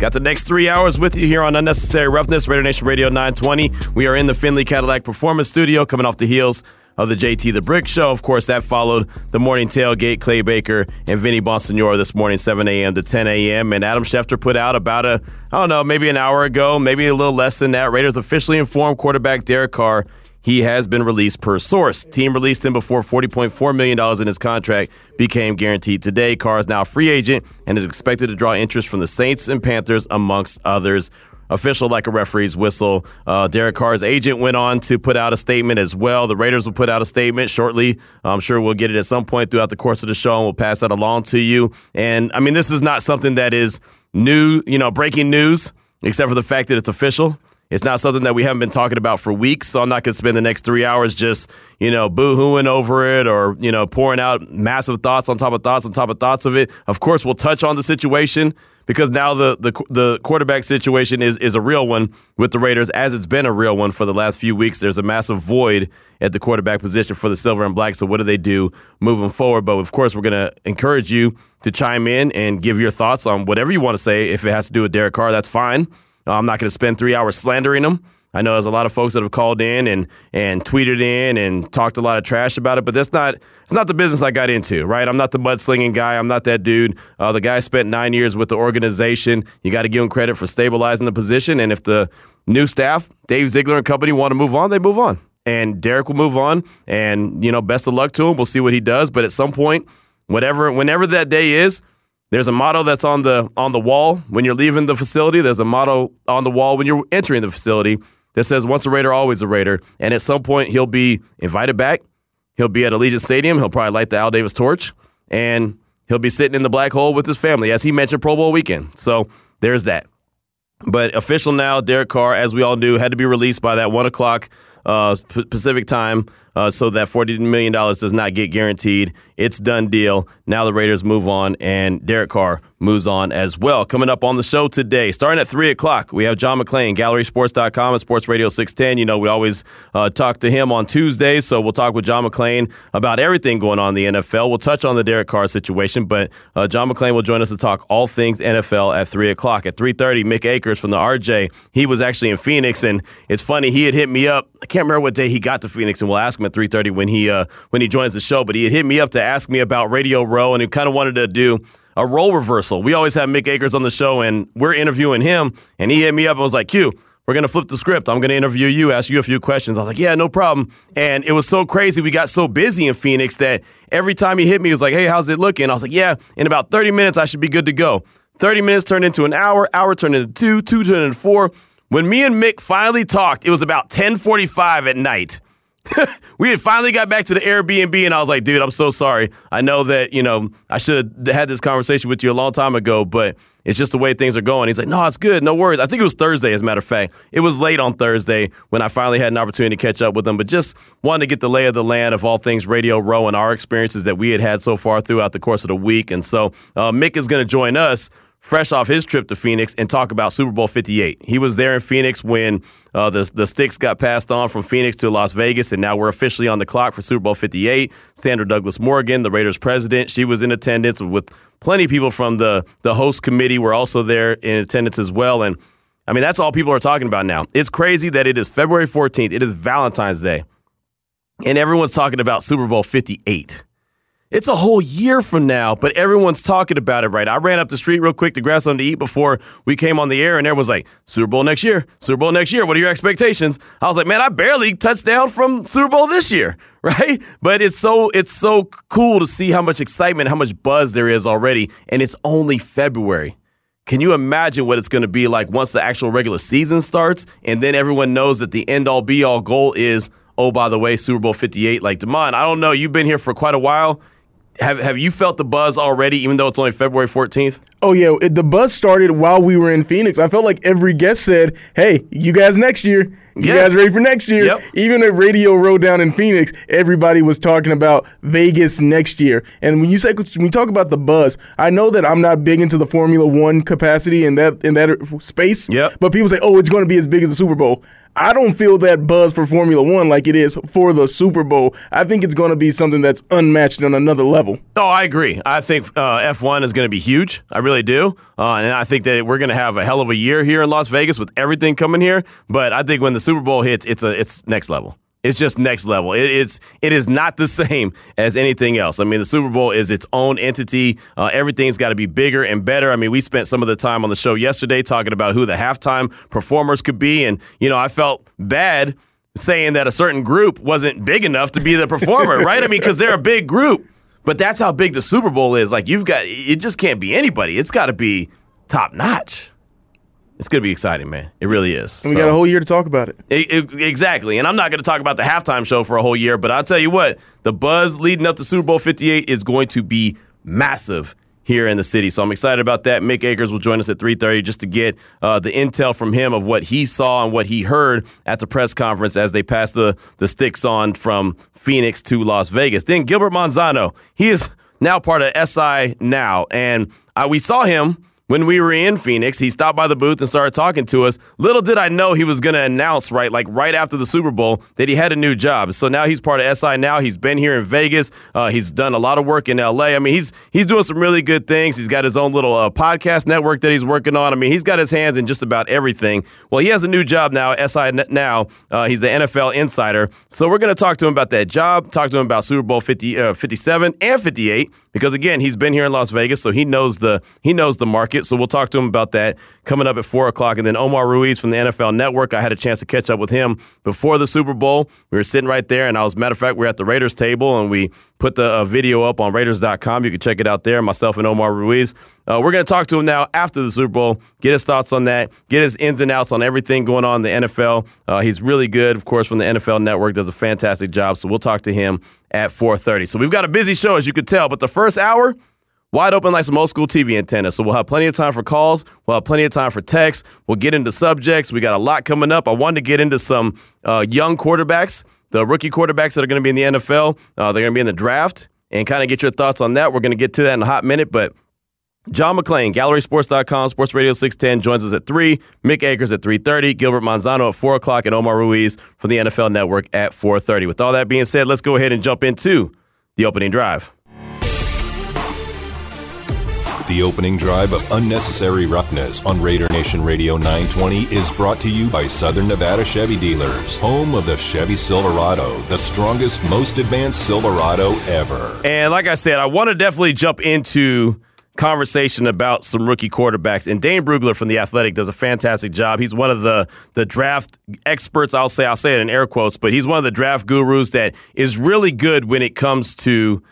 Got the next three hours with you here on Unnecessary Roughness, Raider Nation Radio 920. We are in the Findlay Cadillac Performance Studio coming off the heels of the JT the Brick Show. Of course, that followed the morning tailgate, Clay Baker and Vinny Bonsignore this morning, 7 a.m. to 10 a.m. And Adam Schefter put out about a, I don't know, maybe an hour ago, maybe a little less than that. Raiders officially informed quarterback Derek Carr he has been released per source. Team released him before $40.4 million in his contract became guaranteed today. Carr is now a free agent and is expected to draw interest from the Saints and Panthers, amongst others. Official like a referee's whistle. Uh, Derek Carr's agent went on to put out a statement as well. The Raiders will put out a statement shortly. I'm sure we'll get it at some point throughout the course of the show and we'll pass that along to you. And I mean, this is not something that is new, you know, breaking news, except for the fact that it's official. It's not something that we haven't been talking about for weeks, so I'm not going to spend the next three hours just, you know, boo-hooing over it or, you know, pouring out massive thoughts on top of thoughts on top of thoughts of it. Of course, we'll touch on the situation because now the the, the quarterback situation is, is a real one with the Raiders, as it's been a real one for the last few weeks. There's a massive void at the quarterback position for the Silver and Black, so what do they do moving forward? But, of course, we're going to encourage you to chime in and give your thoughts on whatever you want to say. If it has to do with Derek Carr, that's fine. I'm not going to spend three hours slandering him. I know there's a lot of folks that have called in and and tweeted in and talked a lot of trash about it, but that's not it's not the business I got into, right? I'm not the mudslinging guy. I'm not that dude. Uh, the guy spent nine years with the organization. You got to give him credit for stabilizing the position. And if the new staff, Dave Ziegler and company, want to move on, they move on. And Derek will move on. And you know, best of luck to him. We'll see what he does. But at some point, whatever, whenever that day is, there's a motto that's on the on the wall when you're leaving the facility. There's a motto on the wall when you're entering the facility that says "Once a Raider, always a Raider." And at some point, he'll be invited back. He'll be at Allegiant Stadium. He'll probably light the Al Davis torch, and he'll be sitting in the black hole with his family, as he mentioned Pro Bowl weekend. So there's that. But official now, Derek Carr, as we all knew, had to be released by that one o'clock uh, Pacific time uh, so that $40 million does not get guaranteed. It's done deal. Now the Raiders move on, and Derek Carr moves on as well. Coming up on the show today, starting at 3 o'clock, we have John McClain, GallerySports.com and Sports Radio 610. You know, we always uh, talk to him on Tuesdays, so we'll talk with John McClain about everything going on in the NFL. We'll touch on the Derek Carr situation, but uh, John McClain will join us to talk all things NFL at 3 o'clock. At 3.30, Mick Akers from the RJ, he was actually in Phoenix, and it's funny, he had hit me up. I can't remember what day he got to Phoenix, and we'll ask him at 3.30 when he, uh, when he joins the show, but he had hit me up to ask me about Radio Row, and he kind of wanted to do a role reversal. We always have Mick Akers on the show, and we're interviewing him, and he hit me up and was like, Q, we're to flip the script. I'm to interview you, ask you a few questions. I was like, yeah, no problem. And it was so crazy. We got so busy in Phoenix that every time he hit me, he was like, hey, how's it looking? I was like, yeah, in about 30 minutes, I should be good to go. 30 minutes turned into an hour, hour turned into two, two turned into four. When me and Mick finally talked, it was about 1045 at night. we had finally got back to the Airbnb, and I was like, dude, I'm so sorry. I know that, you know, I should have had this conversation with you a long time ago, but it's just the way things are going. He's like, no, it's good. No worries. I think it was Thursday, as a matter of fact. It was late on Thursday when I finally had an opportunity to catch up with him, but just wanted to get the lay of the land of all things Radio Row and our experiences that we had had so far throughout the course of the week. And so uh, Mick is going to join us fresh off his trip to Phoenix and talk about Super Bowl 58. He was there in Phoenix when uh, the, the sticks got passed on from Phoenix to Las Vegas, and now we're officially on the clock for Super Bowl 58. Sandra Douglas Morgan, the Raiders president, she was in attendance with plenty of people from the, the host committee were also there in attendance as well. And I mean, that's all people are talking about now. It's crazy that it is February 14th, it is Valentine's Day, and everyone's talking about Super Bowl 58. It's a whole year from now, but everyone's talking about it, right? I ran up the street real quick to grab something to eat before we came on the air, and everyone's like, Super Bowl next year, Super Bowl next year. What are your expectations? I was like, man, I barely touched down from Super Bowl this year, right? But it's so it's so cool to see how much excitement, how much buzz there is already, and it's only February. Can you imagine what it's going to be like once the actual regular season starts, and then everyone knows that the end all be all goal is, oh, by the way, Super Bowl 58? Like, Demond, I don't know, you've been here for quite a while have have you felt the buzz already, even though it's only February 14th? Oh yeah, it, the buzz started while we were in Phoenix. I felt like every guest said, "Hey, you guys next year. You Yes. guys ready for next year?" Yep. Even at Radio Row down in Phoenix, everybody was talking about Vegas next year. And when you say when you talk about the buzz, I know that I'm not big into the Formula One capacity in that in that space. Yep. But people say, "Oh, it's going to be as big as the Super Bowl." I don't feel that buzz for Formula One like it is for the Super Bowl. I think it's going to be something that's unmatched on another level. Oh, I agree. I think uh, F1 is going to be huge. I really do. Uh, and I think that we're going to have a hell of a year here in Las Vegas with everything coming here. But I think when the Super Bowl hits, it's a it's next level. It's just next level. It's it is not the same as anything else. I mean, the Super Bowl is its own entity. Uh, everything's got to be bigger and better. I mean, we spent some of the time on the show yesterday talking about who the halftime performers could be, and you know, I felt bad saying that a certain group wasn't big enough to be the performer, right? I mean, because they're a big group. But that's how big the Super Bowl is. Like you've got it just can't be anybody. It's got to be top notch. It's gonna be exciting, man. It really is. And we So- got a whole year to talk about it. E- e- exactly. And I'm not going to talk about the halftime show for a whole year, but I'll tell you what, the buzz leading up to Super Bowl 58 is going to be massive here in the city. So I'm excited about that. Mick Akers will join us at 3:30 just to get uh, the intel from him of what he saw and what he heard at the press conference as they passed the the sticks on from Phoenix to Las Vegas. Then Gilbert Manzano, he is now part of SI now, and uh, we saw him when we were in Phoenix, he stopped by the booth and started talking to us. Little did I know he was going to announce right, like right after the Super Bowl, that he had a new job. So now he's part of SI. Now he's been here in Vegas. Uh, he's done a lot of work in LA. I mean, he's he's doing some really good things. He's got his own little uh, podcast network that he's working on. I mean, he's got his hands in just about everything. Well, he has a new job now. SI now. Uh, he's the NFL insider. So we're going to talk to him about that job. Talk to him about Super Bowl 50, uh, 57 and 58 because again, he's been here in Las Vegas, so he knows the he knows the market. So we'll talk to him about that coming up at four o'clock. And then Omar Ruiz from the NFL Network. I had a chance to catch up with him before the Super Bowl. We were sitting right there, and I was matter of fact, we are at the Raiders table, and we put the uh, video up on Raiders.com. You can check it out there. Myself and Omar Ruiz. Uh, we're going to talk to him now after the Super Bowl, get his thoughts on that, get his ins and outs on everything going on in the NFL. Uh, he's really good, of course, from the NFL Network. Does a fantastic job. So we'll talk to him at 4:30. So we've got a busy show, as you could tell. But the first hour, wide open like some old school TV antenna. So we'll have plenty of time for calls. We'll have plenty of time for texts. We'll get into subjects. We got a lot coming up. I wanted to get into some uh, young quarterbacks, the rookie quarterbacks that are going to be in the NFL. Uh, they're going to be in the draft, and kind of get your thoughts on that. We're going to get to that in a hot minute, but. John McClain, GallerySports.com, Sports Radio 610 joins us at 3. Mick Akers at 3.30. Gilbert Manzano at 4 o'clock. And Omar Ruiz from the NFL Network at 4.30. With all that being said, let's go ahead and jump into the opening drive. The opening drive of Unnecessary Roughness on Raider Nation Radio 920 is brought to you by Southern Nevada Chevy Dealers, home of the Chevy Silverado, the strongest, most advanced Silverado ever. And like I said, I want to definitely jump into conversation about some rookie quarterbacks. And Dane Brugler from The Athletic does a fantastic job. He's one of the, the draft experts, I'll say, I'll say it in air quotes, but he's one of the draft gurus that is really good when it comes to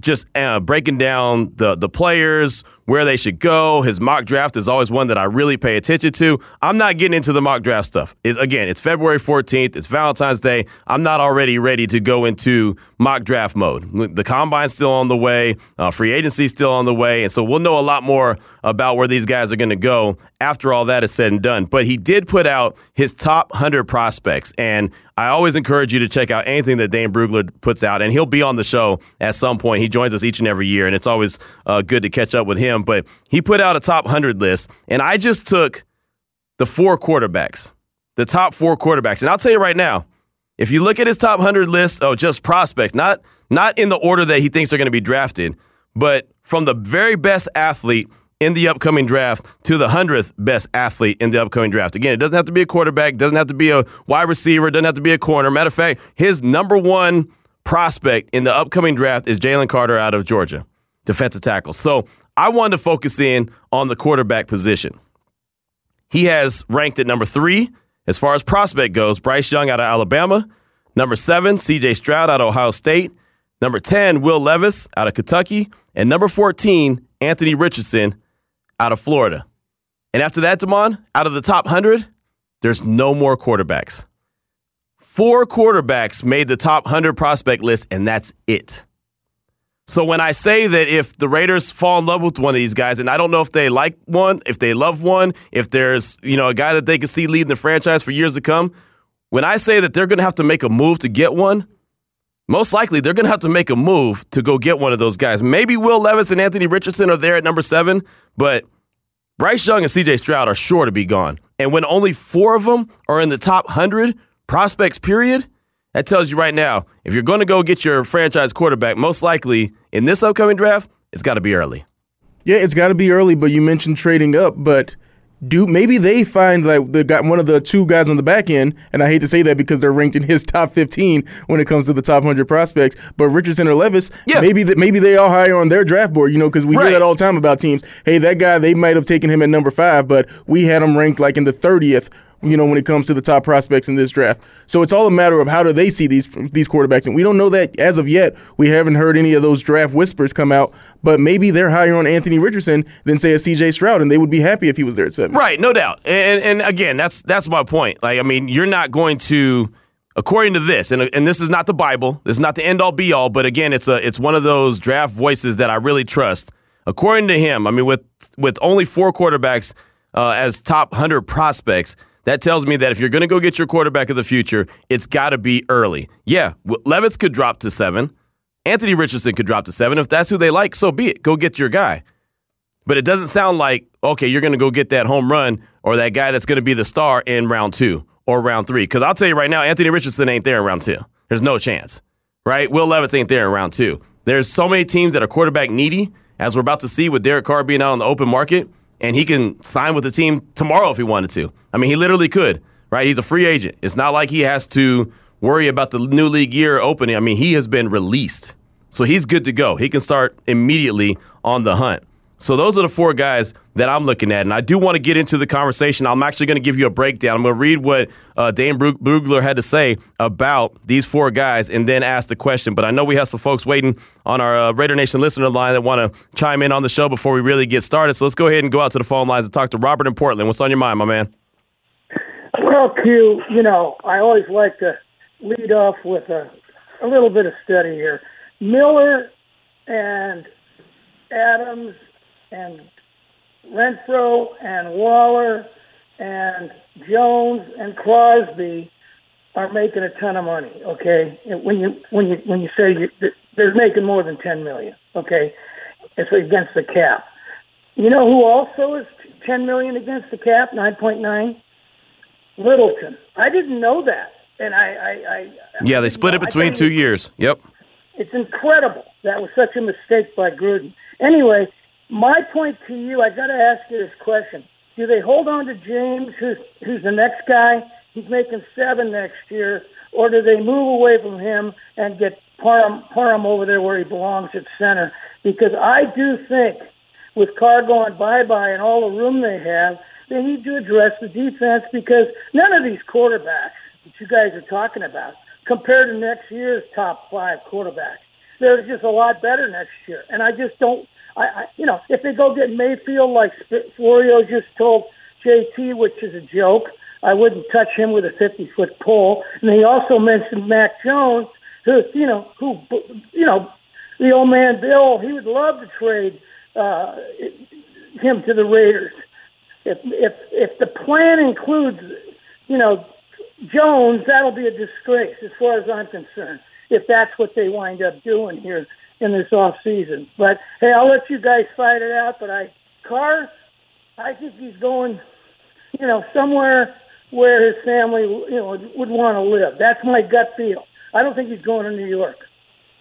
just uh, breaking down the the players, where they should go. His mock draft is always one that I really pay attention to. I'm not getting into the mock draft stuff. It's, again, it's February 14th. It's Valentine's Day. I'm not already ready to go into mock draft mode. The combine's still on the way. Uh, free agency's still on the way, and so we'll know a lot more about where these guys are going to go after all that is said and done. But he did put out his top 100 prospects, and I always encourage you to check out anything that Dane Brugler puts out, and he'll be on the show at some point. He joins us each and every year, and it's always uh, good to catch up with him. But he put out a top 100 list, and I just took the four quarterbacks, the top four quarterbacks. And I'll tell you right now, if you look at his top 100 list of just prospects, not, not in the order that he thinks they're going to be drafted, but from the very best athlete in the upcoming draft to the 100th best athlete in the upcoming draft. Again, it doesn't have to be a quarterback, doesn't have to be a wide receiver, doesn't have to be a corner. Matter of fact, his number one prospect in the upcoming draft is Jalen Carter out of Georgia, defensive tackle. So I wanted to focus in on the quarterback position. He has ranked at number three as far as prospect goes Bryce Young out of Alabama. Number seven, CJ Stroud out of Ohio State. Number 10, Will Levis out of Kentucky. And number 14, Anthony Richardson out of Florida. And after that, Damon, out of the top 100, there's no more quarterbacks. Four quarterbacks made the top 100 prospect list, and that's it. So when I say that if the Raiders fall in love with one of these guys, and I don't know if they like one, if they love one, if there's you know a guy that they can see leading the franchise for years to come, when I say that they're going to have to make a move to get one, most likely they're going to have to make a move to go get one of those guys. Maybe Will Levis and Anthony Richardson are there at number seven, but Bryce Young and CJ Stroud are sure to be gone. And when only four of them are in the top 100 prospects, period, that tells you right now, if you're going to go get your franchise quarterback, most likely in this upcoming draft, it's got to be early. Yeah, it's got to be early. But you mentioned trading up, but do maybe they find like the got one of the two guys on the back end, and I hate to say that because they're ranked in his top 15 when it comes to the top 100 prospects. But Richardson or Levis, Yeah. maybe that maybe they are higher on their draft board, you know, because we Right. hear that all the time about teams. Hey, that guy they might have taken him at number five, but we had him ranked like in the 30th. You know, when it comes to the top prospects in this draft, so it's all a matter of how do they see these these quarterbacks, and we don't know that as of yet. We haven't heard any of those draft whispers come out, but maybe they're higher on Anthony Richardson than say a C.J. Stroud, and they would be happy if he was there at seven. Right, no doubt. And and again, that's that's my point. Like, I mean, you're not going to, according to this, and and this is not the Bible. This is not the end all be all. But again, it's a it's one of those draft voices that I really trust. According to him, I mean, with with only four quarterbacks uh, as top hundred prospects. That tells me that if you're going to go get your quarterback of the future, it's got to be early. Yeah, Levis could drop to seven. Anthony Richardson could drop to seven. If that's who they like, so be it. Go get your guy. But it doesn't sound like, okay, you're going to go get that home run or that guy that's going to be the star in round two or round three. Because I'll tell you right now, Anthony Richardson ain't there in round two. There's no chance, right? Will Levis ain't there in round two. There's so many teams that are quarterback needy, as we're about to see with Derek Carr being out on the open market, and he can sign with the team tomorrow if he wanted to. I mean, he literally could, right? He's a free agent. It's not like he has to worry about the new league year opening. I mean, he has been released. So he's good to go. He can start immediately on the hunt. So those are the four guys that I'm looking at, and I do want to get into the conversation. I'm actually going to give you a breakdown. I'm going to read what uh, Dane Brug- Brugler had to say about these four guys, and then ask the question. But I know we have some folks waiting on our uh, Raider Nation listener line that want to chime in on the show before we really get started. So let's go ahead and go out to the phone lines and talk to Robert in Portland. What's on your mind, my man? Well, Q, you know, I always like to lead off with a, a little bit of study here. Miller and Adams and Renfrow and Waller and Jones and Crosby are making a ton of money. Okay, when you when you when you say you, they're making more than ten million, okay, it's against the cap. You know who also is ten million against the cap? Nine point nine. Littleton. I didn't know that, and I, I, I Yeah, they split it between two years. Yep. It's incredible. That was such a mistake by Gruden. Anyway, my point to you, I got to ask you this question: Do they hold on to James, who's who's the next guy? He's making seven next year, or do they move away from him and get Parham, Parham over there where he belongs at center? Because I do think with Carr going bye bye and all the room they have, they need to address the defense because none of these quarterbacks that you guys are talking about compared to next year's top five quarterbacks. They're just a lot better next year, and I just don't. I, I you know, if they go get Mayfield like Florio just told JT, which is a joke, I wouldn't touch him with a 50 foot pole. And he also mentioned Mac Jones, who you know, who you know, the old man Bill. He would love to trade uh, him to the Raiders. If if if the plan includes, you know, Jones, that'll be a disgrace as far as I'm concerned. If that's what they wind up doing here in this off season. But hey, I'll let you guys fight it out. But I Carr, I think he's going, you know, somewhere where his family, you know, would want to live. That's my gut feel. I don't think he's going to New York.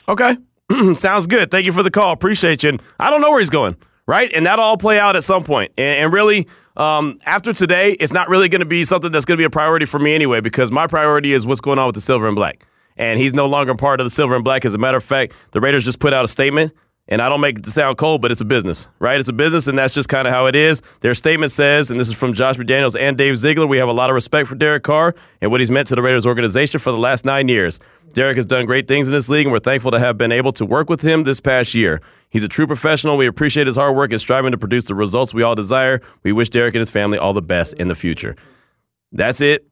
Okay. Sounds good. Thank you for the call. Appreciate you. And I don't know where he's going, right? And that'll all play out at some point. And, and really, um, after today, it's not really going to be something that's going to be a priority for me anyway, because my priority is what's going on with the silver and black. And he's no longer part of the silver and black. As a matter of fact, the Raiders just put out a statement. And I don't make it sound cold, but it's a business, right? It's a business, and that's just kind of how it is. Their statement says, and this is from Josh McDaniels and Dave Ziegler, we have a lot of respect for Derek Carr and what he's meant to the Raiders organization for the last nine years. Derek has done great things in this league, and we're thankful to have been able to work with him this past year. He's a true professional. We appreciate his hard work and striving to produce the results we all desire. We wish Derek and his family all the best in the future. That's it,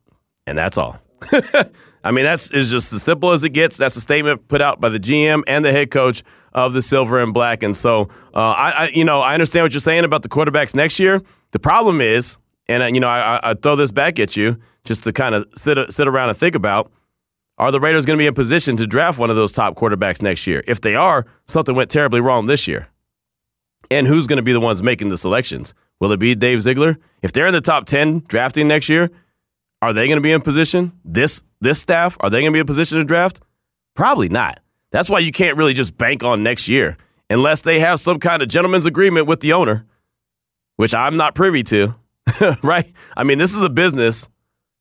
and that's all. I mean, that's is just as simple as it gets. That's a statement put out by the GM and the head coach of the Silver and Black. And so, uh, I, I, you know, I understand what you're saying about the quarterbacks next year. The problem is, and uh, you know, I, I throw this back at you just to kind of sit sit around and think about. Are the Raiders going to be in position to draft one of those top quarterbacks next year? If they are, something went terribly wrong this year. And who's going to be the ones making the selections? Will it be Dave Ziegler? If they're in the top 10 drafting next year, are they going to be in position? This this staff, are they going to be in position to draft? Probably not. That's why you can't really just bank on next year unless they have some kind of gentleman's agreement with the owner, which I'm not privy to, right? I mean, this is a business.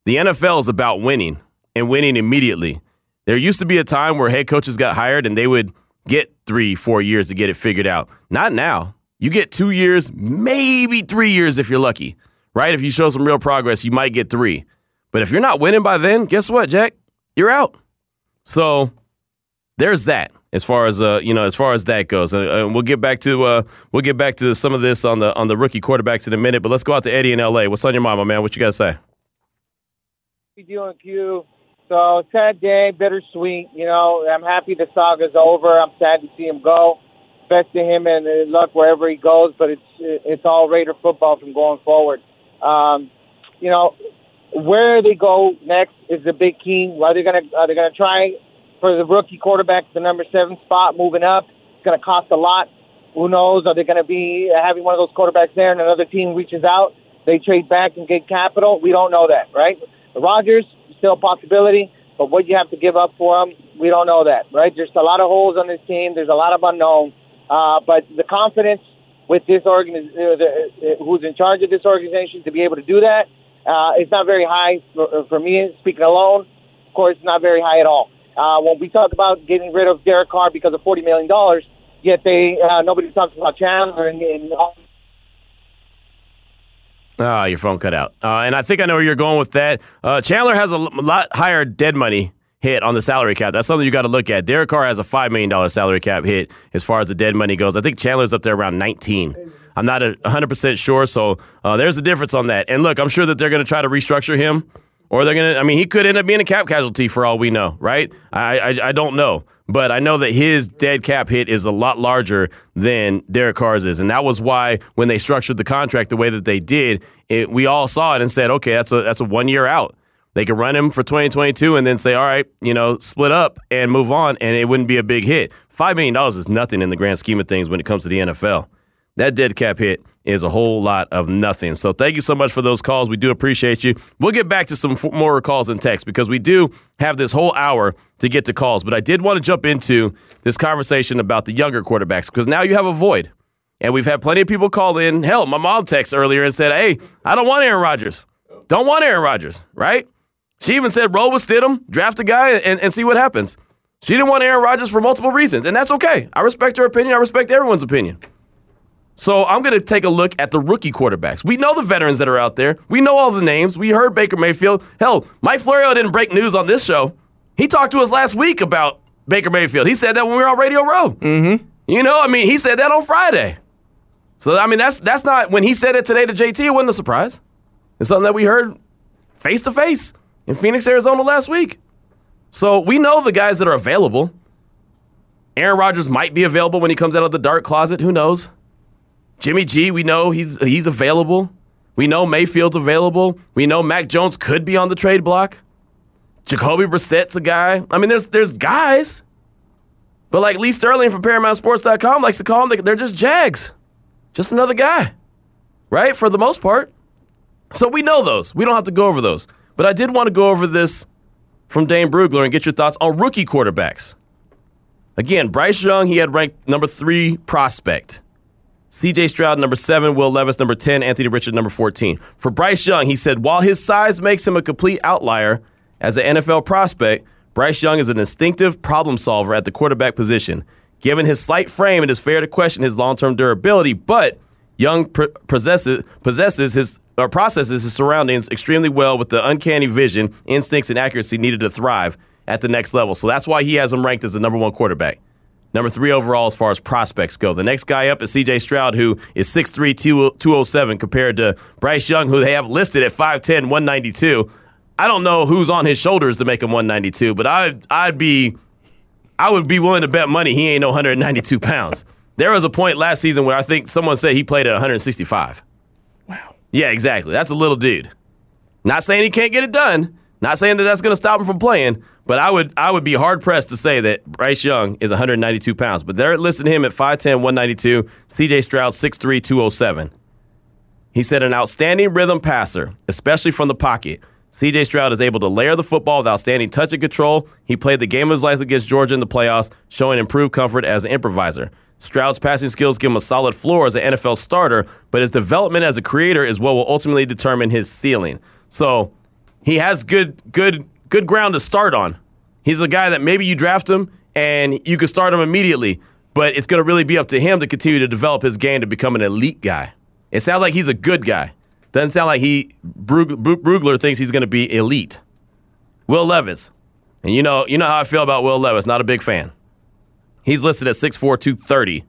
The NFL is about winning and winning immediately. There used to be a time where head coaches got hired and they would get three, four years to get it figured out. Not now. You get two years, maybe three years if you're lucky, right? If you show some real progress, you might get three. But if you're not winning by then, guess what, Jack? You're out. So there's that as far as uh, you know, as far as that goes. And we'll get back to uh, we'll get back to some of this on the on the rookie quarterbacks in a minute. But let's go out to Eddie in L.A. What's on your mind, my man? What you got to say? doing, Q? So sad day, bittersweet. You know, I'm happy the saga's over. I'm sad to see him go. Best to him and uh, luck wherever he goes. But it's it's all Raider football from going forward. Um, you know, where they go next is the big key. Are they gonna are they gonna try for the rookie quarterback, the number seven spot, moving up? It's gonna cost a lot. Who knows? Are they gonna be having one of those quarterbacks there, and another team reaches out, they trade back and get capital? We don't know that, right? Rodgers still a possibility, but what you have to give up for him, we don't know that, right? There's a lot of holes on this team. There's a lot of unknown, uh, but the confidence with this organization, uh, uh, who's in charge of this organization, to be able to do that uh, it's not very high for, for me, speaking alone. Of course, not very high at all. Uh, when we talk about getting rid of Derek Carr because of $40 million, yet they uh, nobody talks about Chandler and, and all. Ah, your phone cut out. Uh, and I think I know where you're going with that. Uh, Chandler has a lot higher dead money hit on the salary cap. That's something you got to look at. Derek Carr has a $5 million salary cap hit as far as the dead money goes. I think Chandler's up there around 19. I'm not 100% sure. So uh, there's a difference on that. And look, I'm sure that they're going to try to restructure him. Or they're gonna. I mean, he could end up being a cap casualty for all we know, right? I, I I don't know, but I know that his dead cap hit is a lot larger than Derek Carr's is, and that was why when they structured the contract the way that they did, it, we all saw it and said, okay, that's a that's a one year out. They could run him for 2022 and then say, all right, you know, split up and move on, and it wouldn't be a big hit. $5 million is nothing in the grand scheme of things when it comes to the NFL that dead cap hit is a whole lot of nothing. So thank you so much for those calls. We do appreciate you. We'll get back to some more calls and texts because we do have this whole hour to get to calls. But I did want to jump into this conversation about the younger quarterbacks because now you have a void. And we've had plenty of people call in. Hell, my mom texted earlier and said, Hey, I don't want Aaron Rodgers. Don't want Aaron Rodgers, right? She even said, roll with Stidham, draft a guy, and, and see what happens. She didn't want Aaron Rodgers for multiple reasons, and that's okay. I respect her opinion. I respect everyone's opinion. So I'm going to take a look at the rookie quarterbacks. We know the veterans that are out there. We know all the names. We heard Baker Mayfield. Hell, Mike Florio didn't break news on this show. He talked to us last week about Baker Mayfield. He said that when we were on Radio Row. Mm-hmm. You know, I mean, he said that on Friday. So I mean, that's that's not when he said it today to JT. It wasn't a surprise. It's something that we heard face to face in Phoenix, Arizona last week. So we know the guys that are available. Aaron Rodgers might be available when he comes out of the dark closet. Who knows? Jimmy G, we know he's he's available. We know Mayfield's available. We know Mac Jones could be on the trade block. Jacoby Brissett's a guy. I mean, there's there's guys. But like Lee Sterling from ParamountSports.com likes to call them, they're just Jags. Just another guy. Right? For the most part. So we know those. We don't have to go over those. But I did want to go over this from Dane Brugler and get your thoughts on rookie quarterbacks. Again, Bryce Young, he had ranked number three prospect. CJ Stroud, number seven. Will Levis, number 10. Anthony Richard, number 14. For Bryce Young, he said, while his size makes him a complete outlier as an NFL prospect, Bryce Young is an instinctive problem solver at the quarterback position. Given his slight frame, it is fair to question his long term durability, but Young possesses, possesses his or processes his surroundings extremely well with the uncanny vision, instincts, and accuracy needed to thrive at the next level. So that's why he has him ranked as the number one quarterback number three overall as far as prospects go. The next guy up is CJ Stroud, who is 6'3, 207, compared to Bryce Young, who they have listed at 5'10, 192. I don't know who's on his shoulders to make him 192, but I I'd be I would be willing to bet money he ain't no 192 pounds. There was a point last season where I think someone said he played at 165. Wow. Yeah, exactly. That's a little dude. Not saying he can't get it done. Not saying that that's going to stop him from playing. But I would I would be hard pressed to say that Bryce Young is 192 pounds. But they're listing him at 5'10", 192. C.J. Stroud 6'3", 207. He said an outstanding rhythm passer, especially from the pocket. CJ Stroud is able to layer the football with outstanding touch and control. He played the game of his life against Georgia in the playoffs, showing improved comfort as an improviser. Stroud's passing skills give him a solid floor as an NFL starter, but his development as a creator is what will ultimately determine his ceiling. So he has good, good, good ground to start on. He's a guy that maybe you draft him and you could start him immediately, but it's going to really be up to him to continue to develop his game to become an elite guy. It sounds like he's a good guy. Doesn't sound like he Brugler thinks he's going to be elite. Will Levis, and you know you know how I feel about Will Levis. Not a big fan. He's listed at 6'4", 230.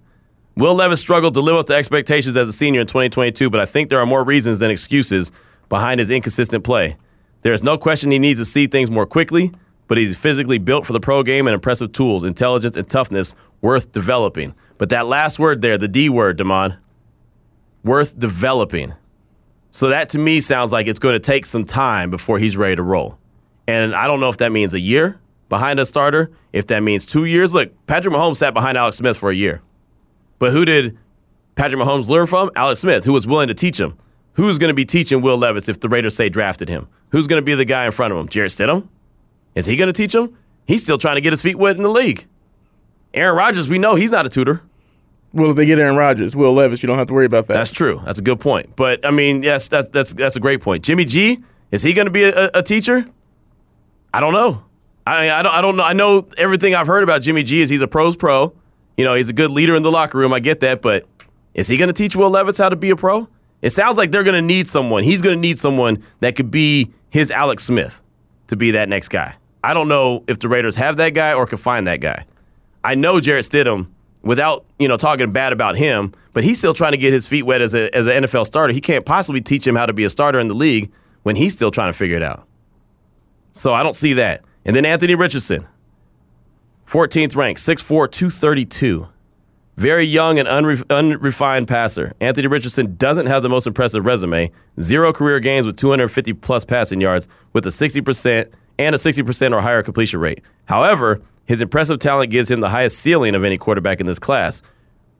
Will Levis struggled to live up to expectations as a senior in 2022, but I think there are more reasons than excuses behind his inconsistent play. There is no question he needs to see things more quickly, but he's physically built for the pro game and impressive tools, intelligence, and toughness worth developing. But that last word there, the D word, Damon, worth developing. So that to me sounds like it's going to take some time before he's ready to roll. And I don't know if that means a year behind a starter, if that means two years. Look, Patrick Mahomes sat behind Alex Smith for a year. But who did Patrick Mahomes learn from? Alex Smith, who was willing to teach him. Who's going to be teaching Will Levis if the Raiders say drafted him? Who's going to be the guy in front of him? Jarrett Stidham? Is he going to teach him? He's still trying to get his feet wet in the league. Aaron Rodgers, we know he's not a tutor. Well, if they get Aaron Rodgers, Will Levis, you don't have to worry about that. That's true. That's a good point. But I mean, yes, that's that's that's a great point. Jimmy G, is he going to be a, a, teacher? I don't know. I I don't I don't know. I know everything I've heard about Jimmy G is he's a pros pro. You know, he's a good leader in the locker room. I get that, but is he going to teach Will Levis how to be a pro? It sounds like they're going to need someone. He's going to need someone that could be his Alex Smith to be that next guy. I don't know if the Raiders have that guy or can find that guy. I know Jarrett Stidham without you know talking bad about him, but he's still trying to get his feet wet as a as an NFL starter. He can't possibly teach him how to be a starter in the league when he's still trying to figure it out. So I don't see that. And then Anthony Richardson, 14th ranked, 6'4", 232. Very young and unre- unrefined passer. Anthony Richardson doesn't have the most impressive resume. Zero career games with 250 plus passing yards with a 60% and a 60% or higher completion rate. However, his impressive talent gives him the highest ceiling of any quarterback in this class.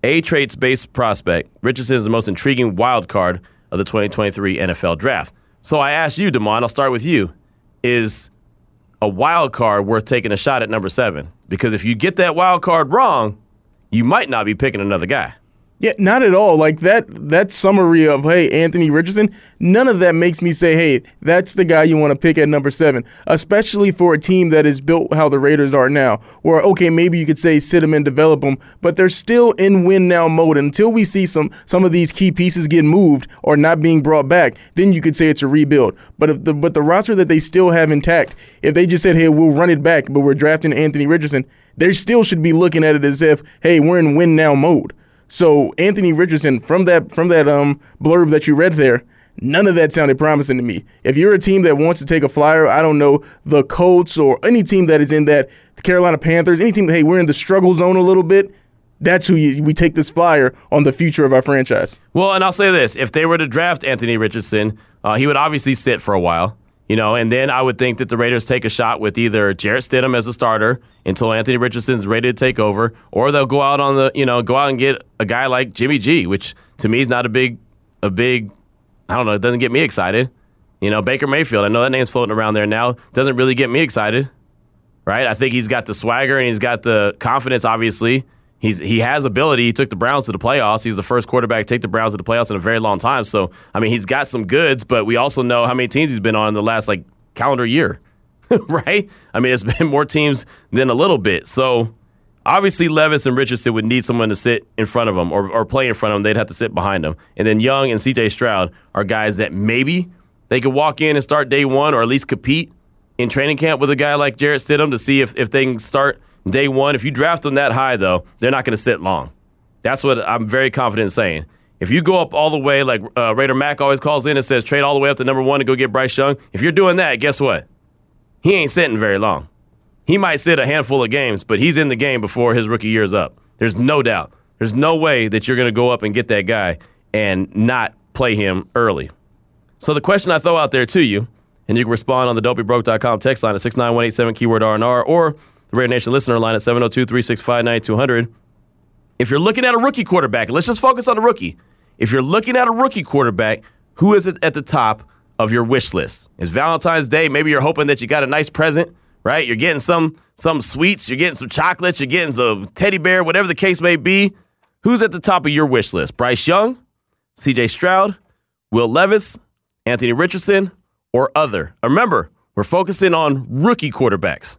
A traits based prospect, Richardson is the most intriguing wild card of the 2023 NFL draft. So I ask you, Damon, I'll start with you. Is a wild card worth taking a shot at number seven? Because if you get that wild card wrong, you might not be picking another guy. Yeah, not at all. Like that that summary of hey Anthony Richardson, none of that makes me say hey that's the guy you want to pick at number seven, especially for a team that is built how the Raiders are now. Or okay, maybe you could say sit them and develop them, but they're still in win now mode. Until we see some some of these key pieces get moved or not being brought back, then you could say it's a rebuild. But if the but the roster that they still have intact, if they just said hey we'll run it back, but we're drafting Anthony Richardson, they still should be looking at it as if hey we're in win now mode. So Anthony Richardson from that from that um blurb that you read there, none of that sounded promising to me. If you're a team that wants to take a flyer, I don't know the Colts or any team that is in that Carolina Panthers, any team that hey we're in the struggle zone a little bit. That's who you, we take this flyer on the future of our franchise. Well, and I'll say this: if they were to draft Anthony Richardson, uh, he would obviously sit for a while. You know, and then I would think that the Raiders take a shot with either Jarrett Stidham as a starter until Anthony Richardson's ready to take over, or they'll go out on the, you know, go out and get a guy like Jimmy G, which to me is not a big, a big, I don't know, it doesn't get me excited. You know, Baker Mayfield, I know that name's floating around there now, doesn't really get me excited, right? I think he's got the swagger and he's got the confidence, obviously. He's, he has ability. He took the Browns to the playoffs. He's the first quarterback to take the Browns to the playoffs in a very long time. So, I mean, he's got some goods, but we also know how many teams he's been on in the last like calendar year, right? I mean, it's been more teams than a little bit. So, obviously, Levis and Richardson would need someone to sit in front of them or, or play in front of them. They'd have to sit behind them. And then Young and CJ Stroud are guys that maybe they could walk in and start day one or at least compete in training camp with a guy like Jarrett Stidham to see if, if they can start – day one. If you draft them that high, though, they're not going to sit long. That's what I'm very confident in saying. If you go up all the way, like uh, Raider Mac always calls in and says, trade all the way up to number one to go get Bryce Young. If you're doing that, guess what? He ain't sitting very long. He might sit a handful of games, but he's in the game before his rookie year's up. There's no doubt. There's no way that you're going to go up and get that guy and not play him early. So the question I throw out there to you, and you can respond on the Don'tBeBroke.com text line at 69187 keyword R&R or the Raider Nation listener line at 702-365-9200. If you're looking at a rookie quarterback, let's just focus on the rookie. If you're looking at a rookie quarterback, who is it at the top of your wish list? It's Valentine's Day. Maybe you're hoping that you got a nice present, right? You're getting some some sweets, you're getting some chocolates, you're getting some teddy bear, whatever the case may be. Who's at the top of your wish list? Bryce Young, CJ Stroud, Will Levis, Anthony Richardson, or other? Remember, we're focusing on rookie quarterbacks.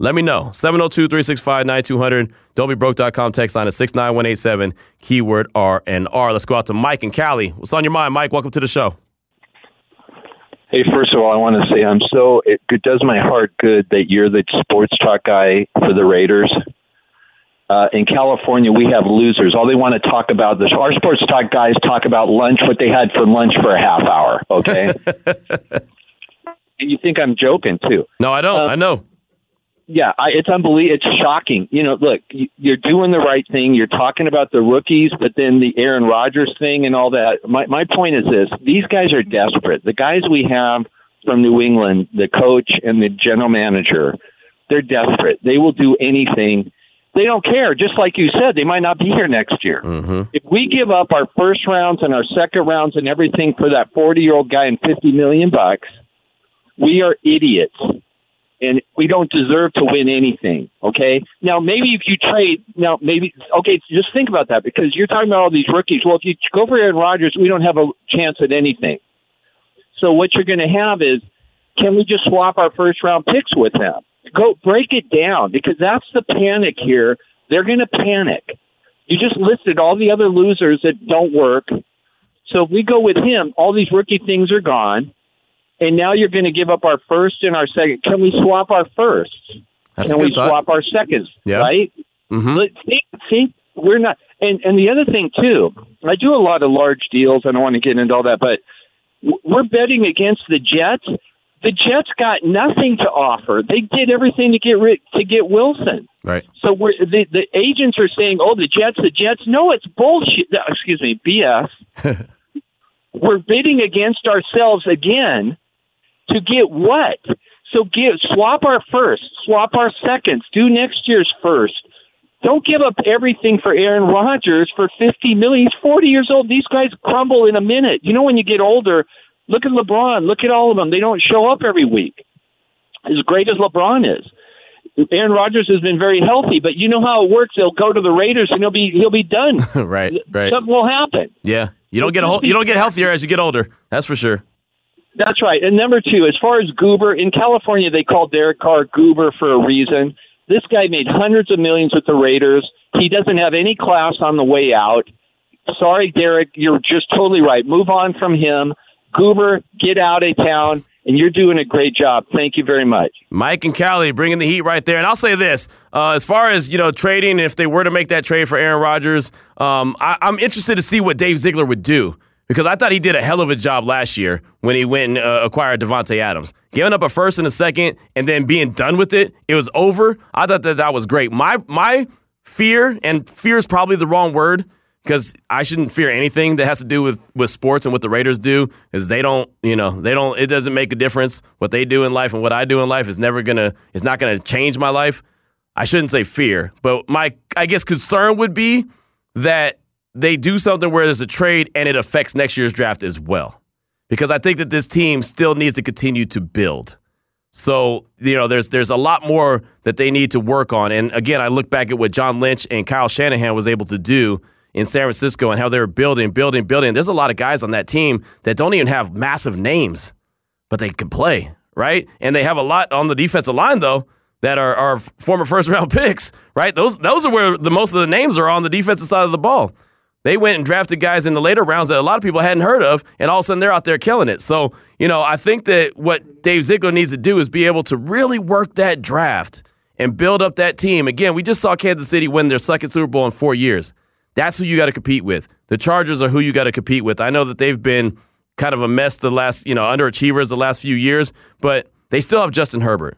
Let me know. 702 365 9200. Don'tBeBroke.com text line at 69187, keyword R and R. Let's go out to Mike and Cali. What's on your mind, Mike? Welcome to the show. Hey, first of all, I want to say I'm so, it, it does my heart good that you're the sports talk guy for the Raiders. Uh, in California, we have losers. All they want to talk about this. Our sports talk guys talk about lunch, what they had for lunch for a half hour. Okay, and you think I'm joking too? No, I don't. Uh, I know. Yeah, I, it's unbelievable. It's shocking. You know, look, you- you're doing the right thing. You're talking about the rookies, but then the Aaron Rodgers thing and all that. My my point is this: these guys are desperate. The guys we have from New England, the coach and the general manager, they're desperate. They will do anything. They don't care. Just like you said, they might not be here next year. Mm-hmm. If we give up our first rounds and our second rounds and everything for that 40 year old guy and 50 million bucks, we are idiots. And we don't deserve to win anything. Okay. Now, maybe if you trade, now maybe, okay, just think about that because you're talking about all these rookies. Well, if you go for Aaron Rodgers, we don't have a chance at anything. So what you're going to have is, can we just swap our first round picks with them? Go break it down because that's the panic here. They're going to panic. You just listed all the other losers that don't work. So if we go with him, all these rookie things are gone. And now you're going to give up our first and our second. Can we swap our firsts? That's Can we thought. swap our seconds? Yeah. Right? Mhm. But think, think we're not. And and the other thing too, I do a lot of large deals. I don't want to get into all that, but we're betting against the Jets. The Jets got nothing to offer. They did everything to get rid to get Wilson. Right. So we're, the the agents are saying, "Oh, the Jets, the Jets." No, it's bullshit. Excuse me, BS. we're bidding against ourselves again to get what? So give swap our first, swap our seconds, do next year's first. Don't give up everything for Aaron Rodgers for fifty million. He's forty years old. These guys crumble in a minute. You know when you get older, look at LeBron, look at all of them. They don't show up every week. As great as LeBron is. Aaron Rodgers has been very healthy, but you know how it works. He'll go to the Raiders and he'll be he'll be done. right. Right. Something will happen. Yeah. You don't get a whole, you don't get healthier as you get older. That's for sure. That's right. And number two, as far as Goober, in California, they call Derek Carr Goober for a reason. This guy made hundreds of millions with the Raiders. He doesn't have any class on the way out. Sorry, Derek, you're just totally right. Move on from him. Goober, get out of town, and you're doing a great job. Thank you very much. Mike and Callie bringing the heat right there. And I'll say this: uh, as far as you know, trading, if they were to make that trade for Aaron Rodgers, um, I, I'm interested to see what Dave Ziegler would do because I thought he did a hell of a job last year when he went and uh, acquired Davante Adams, giving up a first and a second, and then being done with it. It was over. I thought that that was great. My my fear, and fear is probably the wrong word because I shouldn't fear anything that has to do with, with sports and what the Raiders do is they don't, you know, they don't, it doesn't make a difference. What they do in life and what I do in life is never gonna, it's not gonna change my life. I shouldn't say fear, but my, I guess, concern would be that they do something where there's a trade and it affects next year's draft as well. Because I think that this team still needs to continue to build. So, you know, there's there's a lot more that they need to work on. And again, I look back at what John Lynch and Kyle Shanahan was able to do in San Francisco and how they were building, building, building. There's a lot of guys on that team that don't even have massive names, but they can play, right? And they have a lot on the defensive line though that are, are former first round picks, right? Those those are where the most of the names are on the defensive side of the ball. They went and drafted guys in the later rounds that a lot of people hadn't heard of, and all of a sudden they're out there killing it. So, you know, I think that what Dave Ziegler needs to do is be able to really work that draft and build up that team. Again, we just saw Kansas City win their second Super Bowl in four years. That's who you got to compete with. The Chargers are who you got to compete with. I know that they've been kind of a mess the last, you know, underachievers the last few years, but they still have Justin Herbert.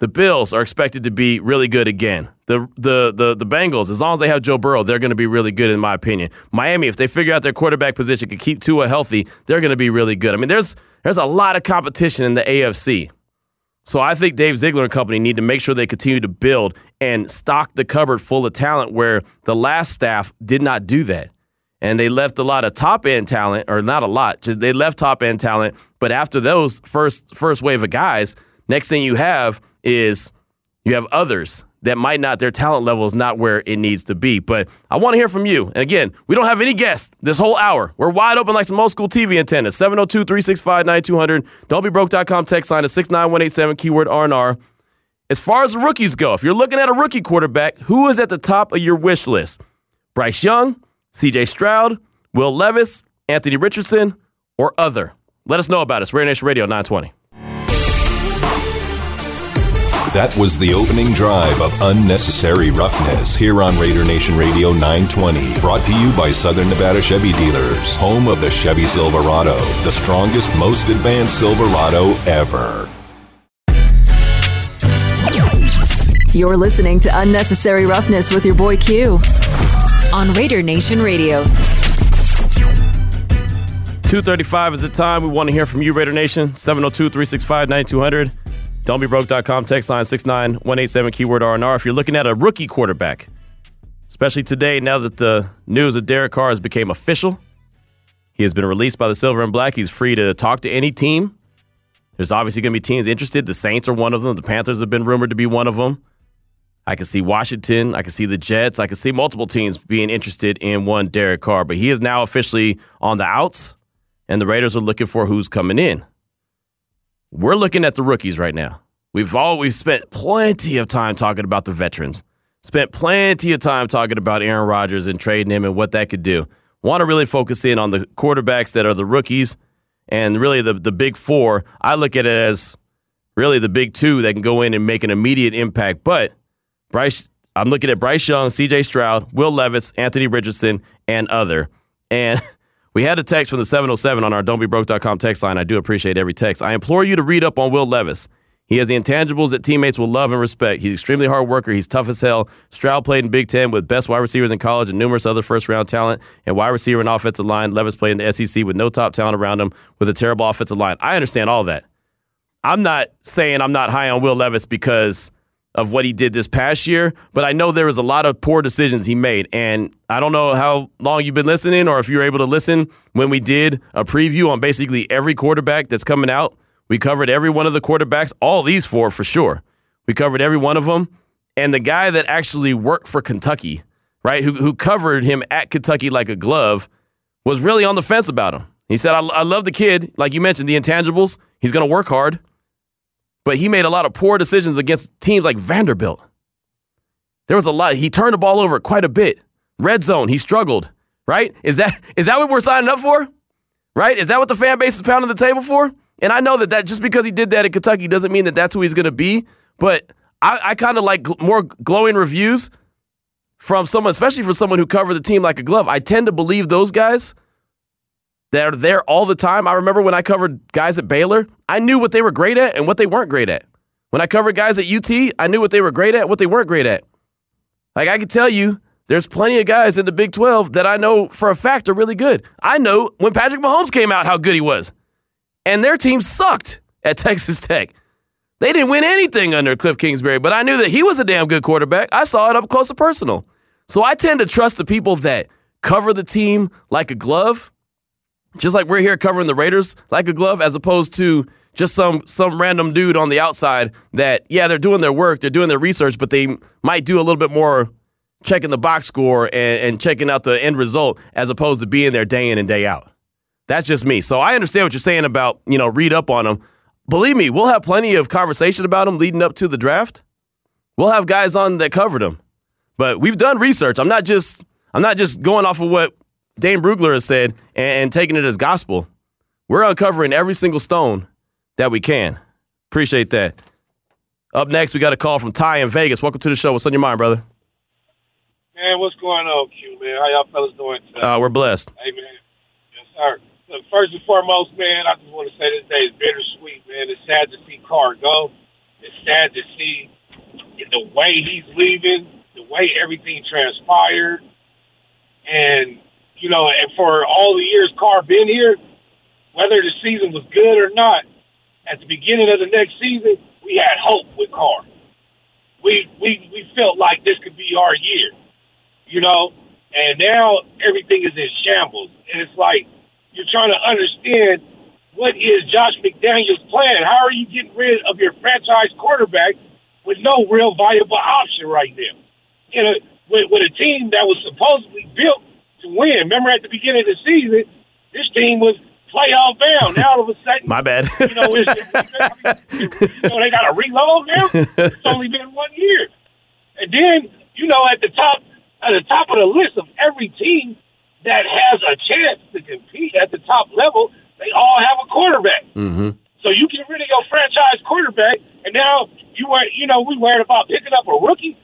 The Bills are expected to be really good again. The the the the Bengals, as long as they have Joe Burrow, they're going to be really good in my opinion. Miami, if they figure out their quarterback position, can keep Tua healthy, they're going to be really good. I mean, there's there's a lot of competition in the AFC. So I think Dave Ziegler and company need to make sure they continue to build and stock the cupboard full of talent where the last staff did not do that. And they left a lot of top end talent, or not a lot. They left top end talent, but after those first first wave of guys, next thing you have is you have others that might not, their talent level is not where it needs to be. But I want to hear from you. And again, we don't have any guests this whole hour. We're wide open like some old school TV antennas. 702 365 9200. Don'tBeBroke.com text line is 69187, keyword R&R. As far as the rookies go, if you're looking at a rookie quarterback, who is at the top of your wish list? Bryce Young, CJ Stroud, Will Levis, Anthony Richardson, or other? Let us know about us. Raider Nation Radio 920. That was the opening drive of Unnecessary Roughness here on Raider Nation Radio 920. Brought to you by Southern Nevada Chevy Dealers, home of the Chevy Silverado, the strongest, most advanced Silverado ever. You're listening to Unnecessary Roughness with your boy Q on Raider Nation Radio. 235 is the time. We want to hear from you, Raider Nation. 702 365 9200. Don'tBeBroke.com, text line 69187, keyword R&R. If you're looking at a rookie quarterback, especially today, now that the news of Derek Carr has become official, he has been released by the Silver and Black. He's free to talk to any team. There's obviously going to be teams interested. The Saints are one of them. The Panthers have been rumored to be one of them. I can see Washington. I can see the Jets. I can see multiple teams being interested in one Derek Carr. But he is now officially on the outs, and the Raiders are looking for who's coming in. We're looking at the rookies right now. We've all we've spent plenty of time talking about the veterans. Spent plenty of time talking about Aaron Rodgers and trading him and what that could do. Want to really focus in on the quarterbacks that are the rookies and really the the big four. I look at it as really the big two that can go in and make an immediate impact. But Bryce, I'm looking at Bryce Young, C.J. Stroud, Will Levis, Anthony Richardson, and other. And We had a text from the 707 on our don'tbebroke.com text line. I do appreciate every text. I implore you to read up on Will Levis. He has the intangibles that teammates will love and respect. He's extremely hard worker. He's tough as hell. Stroud played in Big Ten with best wide receivers in college and numerous other first round talent and wide receiver and offensive line. Levis played in the SEC with no top talent around him with a terrible offensive line. I understand all that. I'm not saying I'm not high on Will Levis because of what he did this past year, but I know there was a lot of poor decisions he made. And I don't know how long you've been listening or if you were able to listen when we did a preview on basically every quarterback that's coming out. We covered every one of the quarterbacks, all these four for sure. We covered every one of them. And the guy that actually worked for Kentucky, right, who, who covered him at Kentucky like a glove, was really on the fence about him. He said, I, I love the kid. Like you mentioned, the intangibles. He's going to work hard but he made a lot of poor decisions against teams like Vanderbilt. There was a lot. He turned the ball over quite a bit. Red zone, he struggled. Right? Is that is that what we're signing up for? Right? Is that what the fan base is pounding the table for? And I know that that just because he did that in Kentucky doesn't mean that that's who he's going to be. But I, I kind of like gl- more glowing reviews from someone, especially from someone who covered the team like a glove. I tend to believe those guys that are there all the time. I remember when I covered guys at Baylor, I knew what they were great at and what they weren't great at. When I covered guys at UT, I knew what they were great at, what they weren't great at. Like I could tell you, there's plenty of guys in the Big 12 that I know for a fact are really good. I know when Patrick Mahomes came out how good he was. And their team sucked at Texas Tech. They didn't win anything under Cliff Kingsbury, but I knew that he was a damn good quarterback. I saw it up close and personal. So I tend to trust the people that cover the team like a glove just like we're here covering the Raiders like a glove, as opposed to just some some random dude on the outside that yeah they're doing their work, they're doing their research, but they might do a little bit more checking the box score and, and checking out the end result as opposed to being there day in and day out. That's just me. So I understand what you're saying about you know read up on them. Believe me, we'll have plenty of conversation about them leading up to the draft. We'll have guys on that covered them, but we've done research. I'm not just I'm not just going off of what Dane Brugler has said and, and taking it as gospel. We're uncovering every single stone that we can. Appreciate that. Up next, we got a call from Ty in Vegas. Welcome to the show. What's on your mind, brother? Man, what's going on, Q, man? How y'all fellas doing today? Uh, we're blessed. Hey, man. Yes, sir. Look, first and foremost, man, I just want to say this day is bittersweet, man. It's sad to see Carr go. It's sad to see the way he's leaving, the way everything transpired. And, you know, and for all the years Carr been here, whether the season was good or not, at the beginning of the next season, we had hope with Carr. We we we felt like this could be our year, you know. And now everything is in shambles, and it's like you're trying to understand what is Josh McDaniels' plan. How are you getting rid of your franchise quarterback with no real valuable option right now? You know, with, with a team that was supposedly built to win. Remember at the beginning of the season, this team was playoff bound. Now all of a sudden, My bad. you know, it's, you know, they got to reload now. It's only been one year, and then you know, at the top, at the top of the list of every team that has a chance to compete at the top level, they all have a quarterback. Mm-hmm. So you get rid of your franchise quarterback, and now you were, you know, we worried about picking up a rookie.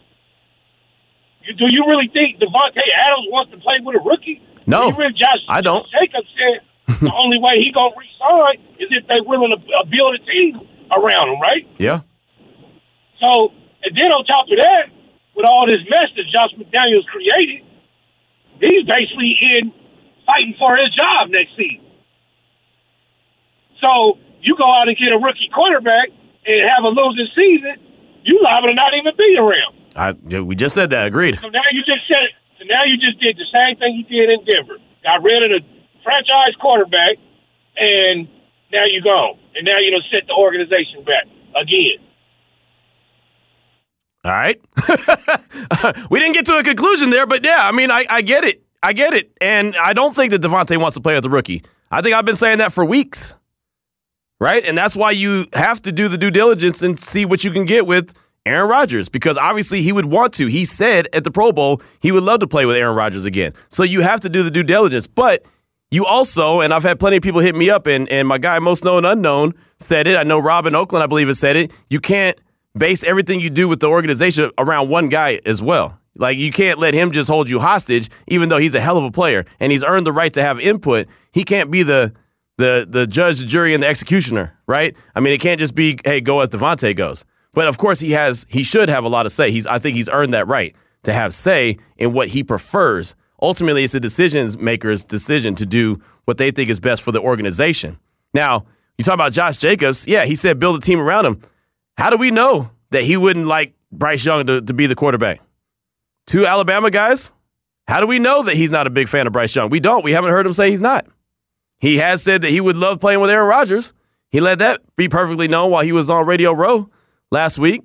You, do you really think Davante Adams wants to play with a rookie? No, really, Josh, I don't. Jacobs said the only way he gonna resign is if they willing to uh, build a team around him, right? Yeah. So, and then on top of that, with all this mess that Josh McDaniels created, he's basically in fighting for his job next season. So you go out and get a rookie quarterback and have a losing season, you liable to not even be around. I, we just said that. Agreed. So now you just said, so now you just did the same thing you did in Denver. Got rid of the franchise quarterback, and now you go, and now you don't set the organization back again. All right. we didn't get to a conclusion there, but yeah, I mean, I, I get it. I get it. And I don't think that Davante wants to play with the rookie. I think I've been saying that for weeks. Right? And that's why you have to do the due diligence and see what you can get with Aaron Rodgers because obviously he would want to. He said at the Pro Bowl he would love to play with Aaron Rodgers again. So you have to do the due diligence. But you also, and I've had plenty of people hit me up, and, and my guy, Most Known Unknown, said it. I know Rob in Oakland, I believe, has said it. You can't base everything you do with the organization around one guy as well. Like you can't let him just hold you hostage, even though he's a hell of a player and he's earned the right to have input. He can't be the the the judge, the jury, and the executioner, right? I mean, it can't just be, hey, go as Davante goes. But of course, he has he should have a lot of say. He's I think he's earned that right to have say in what he prefers. Ultimately, it's the decision maker's decision to do what they think is best for the organization. Now, you talk about Josh Jacobs. Yeah, he said build a team around him. How do we know that he wouldn't like Bryce Young to, to be the quarterback? Two Alabama guys? How do we know that he's not a big fan of Bryce Young? We don't. We haven't heard him say he's not. He has said that he would love playing with Aaron Rodgers. He let that be perfectly known while he was on Radio Row last week.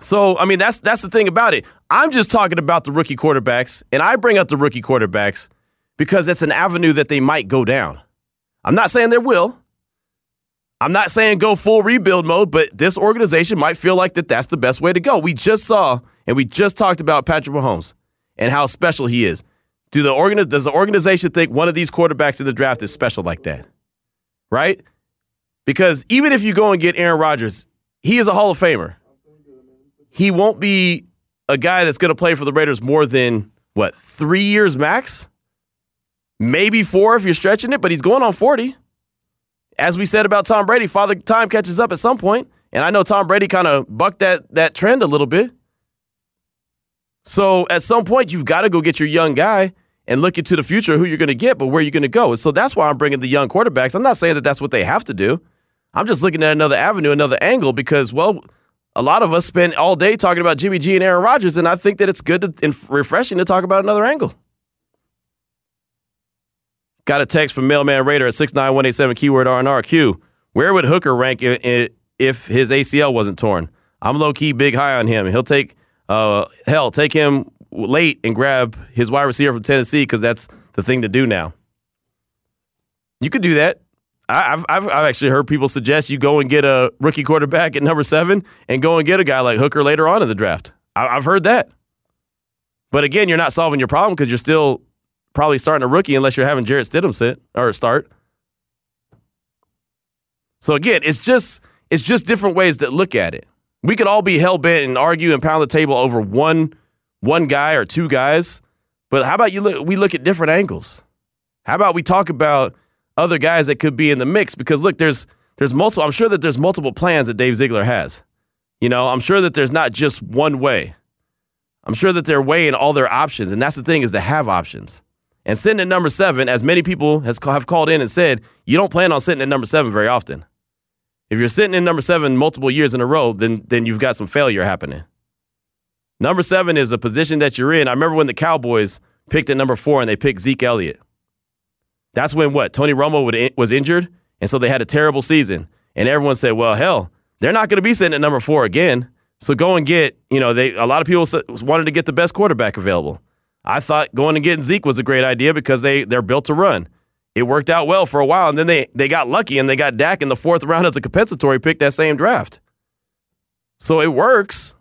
So, I mean, that's that's the thing about it. I'm just talking about the rookie quarterbacks, and I bring up the rookie quarterbacks because it's an avenue that they might go down. I'm not saying there will. I'm not saying go full rebuild mode, but this organization might feel like that that's the best way to go. We just saw and we just talked about Patrick Mahomes and how special he is. Do the organi- does the organization think one of these quarterbacks in the draft is special like that? Right? Because even if you go and get Aaron Rodgers, he is a Hall of Famer. He won't be a guy that's going to play for the Raiders more than what, 3 years max? Maybe 4 if you're stretching it, but he's going on 40 as we said about Tom Brady, Father Time catches up at some point, and I know Tom Brady kind of bucked that that trend a little bit. So at some point, you've got to go get your young guy and look into the future, who you're going to get, but where you're going to go. So that's why I'm bringing the young quarterbacks. I'm not saying that that's what they have to do. I'm just looking at another avenue, another angle, because well, a lot of us spend all day talking about Jimmy G and Aaron Rodgers, and I think that it's good to, and refreshing to talk about another angle. Got a text from Mailman Raider at 69187 keyword RNRQ. Where would Hooker rank if, his ACL wasn't torn? I'm low key big high on him. He'll take, uh, hell, take him late and grab his wide receiver from Tennessee because that's the thing to do now. You could do that. I've, I've, I've actually heard people suggest you go and get a rookie quarterback at number seven and go and get a guy like Hooker later on in the draft. I, I've heard that. But again, you're not solving your problem because you're still probably starting a rookie unless you're having Jarrett Stidham sit or start. So again, it's just it's just different ways that look at it. We could all be hell bent and argue and pound the table over one one guy or two guys, but how about you look we look at different angles? How about we talk about other guys that could be in the mix because look, there's there's multiple I'm sure that there's multiple plans that Dave Ziegler has. You know, I'm sure that there's not just one way. I'm sure that they're weighing all their options, and that's the thing is to have options. And sitting at number seven, as many people has, have called in and said, you don't plan on sitting at number seven very often. If you're sitting in number seven multiple years in a row, then then you've got some failure happening. Number seven is a position that you're in. I remember when the Cowboys picked at number four and they picked Zeke Elliott. That's when what Tony Romo was injured, and so they had a terrible season. And everyone said, "Well, hell, they're not going to be sitting at number four again. So go and get, you know, they a lot of people wanted to get the best quarterback available. I thought going and getting Zeke was a great idea because they they're built to run. It worked out well for a while, and then they they got lucky and they got Dak in the fourth round as a compensatory pick that same draft. So it works.